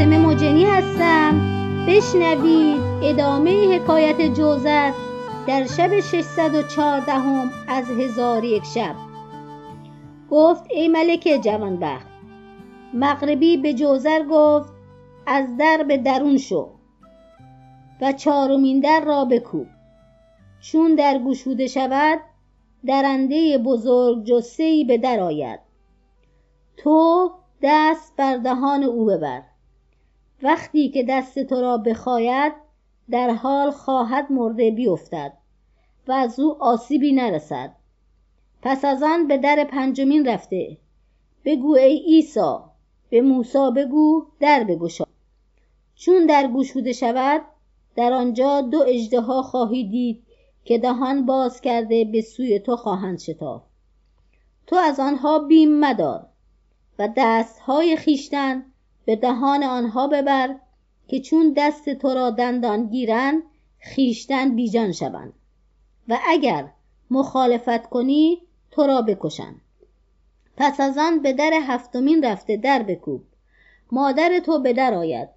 فاطمه مجنی هستم. بشنوید ادامه حکایت جوزر در شب 614 هم از هزار یک شب. گفت ای ملک جوانبخت مغربی به جوزر گفت از در به درون شو و چهارمین در را بکوب. چون در گشوده شود درنده بزرگ جثهای به در آید. تو دست بر دهان او ببر. وقتی که دست تو را بخاید در حال خواهد مرده بیفتد و از او آسیبی نرسد. پس از آن به در پنجمین رفته. بگو ای عیسی به موسی بگو در بگشا. چون در گشوده شود در آنجا دو اژدها خواهی دید که دهان باز کرده به سوی تو خواهند شتافت. تو از آنها بیم مدار و دستهای خویشتن به دهان آنها ببر که چون دست تو را دندان گیرند خویشتن بیجان شوند. و اگر مخالفت کنی تو را بکشند. پس از آن به در هفتمین رفته در بکوب. مادر تو به در آید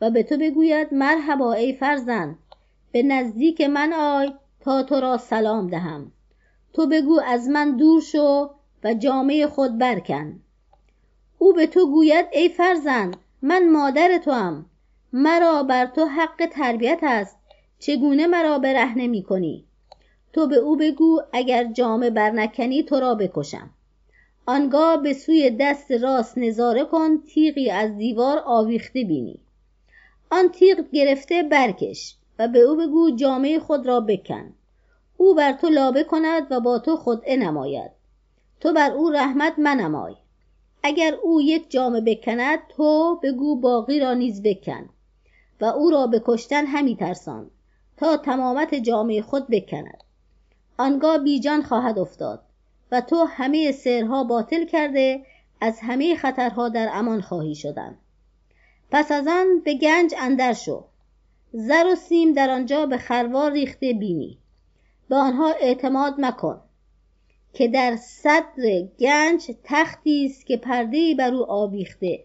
و به تو بگوید مرحبا ای فرزند به نزدیک من آی تا تو را سلام دهم. تو بگو از من دور شو و جامه خود برکن. او به تو گوید ای فرزند من مادر توام. مرا بر تو حق تربیت است. چگونه مرا برهنه می کنی؟ تو به او بگو اگر جامه برنکنی تو را بکشم. آنگاه به سوی دست راست نظاره کن تیغی از دیوار آویخته بینی. آن تیغ گرفته برکش و به او بگو جامه خود را بکن. او بر تو لابه کند و با تو خدعه نماید. تو بر او رحمت منمای. اگر او یک جامه بکند تو بگو باقی را نیز بکن. و او را به کشتن همی ترسان تا تمامت جامه خود بکند. آنگاه بیجان خواهد افتاد و تو همه سحرها باطل کرده از همه خطرها در امان خواهی شدن. پس از آن به گنج اندر شو. زر و سیم در آنجا به خروار ریخته بینی. به آنها اعتماد مکن. که در صدر گنج تختی است که پرده بر او آویخته.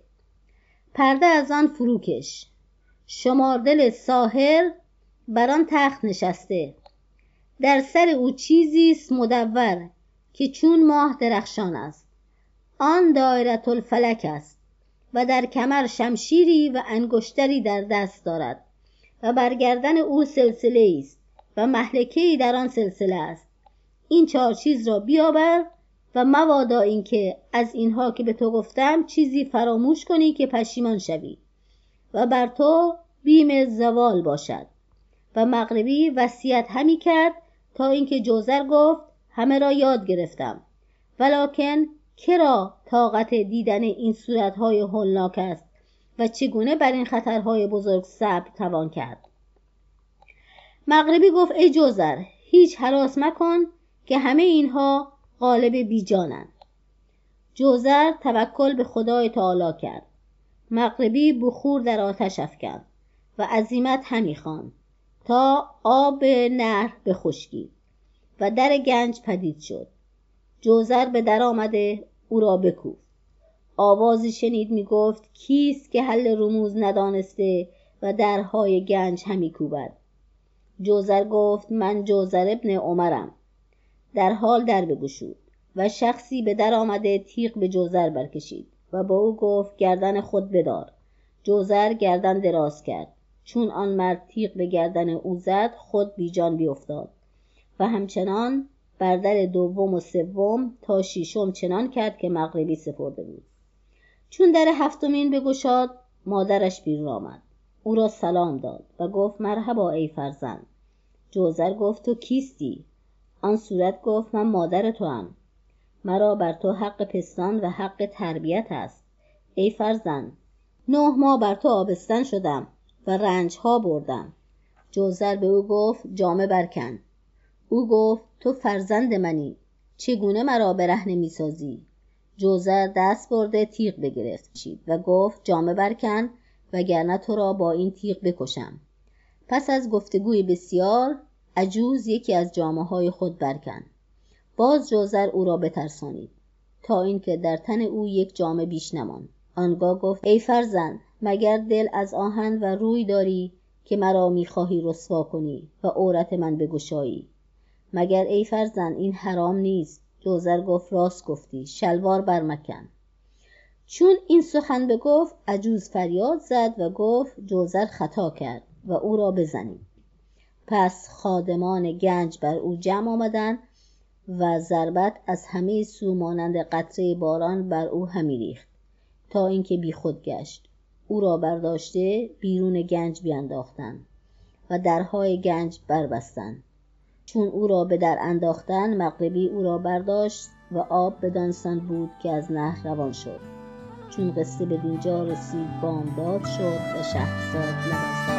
پرده از آن فروکش شماردل ساحر بر آن تخت نشسته. در سر او چیزی است مدور که چون ماه درخشان است. آن دایره الفلک است و در کمر شمشیری و انگشتری در دست دارد و بر گردن او سلسله است و محلکه ای در آن سلسله است. این چهار چیز را بیاور و مبادا اینکه از اینها که به تو گفتم چیزی فراموش کنی که پشیمان شوی و بر تو بیم زوال باشد و مغربی وصیت همی کرد تا اینکه جوزر گفت همه را یاد گرفتم. ولکن کرا طاقت دیدن این صورتهای هولناک است و چگونه بر این خطرهای بزرگ صبر توان کرد؟ مغربی گفت ای جوزر هیچ حراس مکن که همه اینها غالب بیجانند. جوزر توکل به خدای تعالی کرد. مغربی بخور در آتش افکند و عزیمت همی خواند تا آب نهر بخشکید و در گنج پدید شد. جوزر به در آمده او را بکوفت. آوازی شنید می گفت کیست که حل رموز ندانسته و درهای گنج همی کوبد. جوزر گفت من جوزر ابن عمرم. در حال در بگشود و شخصی به در آمده تیغ به جوزر برکشید و با او گفت گردن خود بدار. جوزر گردن دراز کرد. چون آن مرد تیغ به گردن او زد خود بیجان بیافتاد. و همچنان بر در دوم و سوم تا ششم چنان کرد که مغربی سپرده بود. چون در هفتمین بگشاد مادرش بیرون آمد. او را سلام داد و گفت مرحبا ای فرزند. جوزر گفت تو کیستی؟ آن صورت گفت من مادر توام. مرا بر تو حق پستان و حق تربیت است. ای فرزند نه ماه بر تو آبستن شدم و رنجها بردم. جوزر به او گفت جامه برکن. او گفت تو فرزند منی. چگونه مرا برهنه می‌سازی؟ جوزر دست برده تیغ بگرفت و گفت جامه برکن وگرنه تو را با این تیغ بکشم. پس از گفتگوی بسیار عجوز یکی از جامه های خود برکن. باز جوزر او را بترسانید. تا اینکه در تن او یک جامه بیش نماند. آنگاه گفت ای فرزند مگر دل از آهن و روی داری که مرا می‌خواهی رسوا کنی و عورت من بگشایی؟ مگر ای فرزند این حرام نیست؟ جوزر گفت راست گفتی شلوار برمکن. چون این سخن بگفت عجوز فریاد زد و گفت جوزر خطا کرد و او را بزنید پس خادمان گنج بر او جمع آمدند و ضربت از همه سو مانند قطره باران بر او همی ریخت تا اینکه بیخود گشت. او را برداشته بیرون گنج بینداختند و درهای گنج بربستند. چون او را به در انداختند مغربی او را برداشت و آب بدانسان بود که از نهر روان شد. چون قصه بدینجا رسید بامداد شد و شهرزاد لب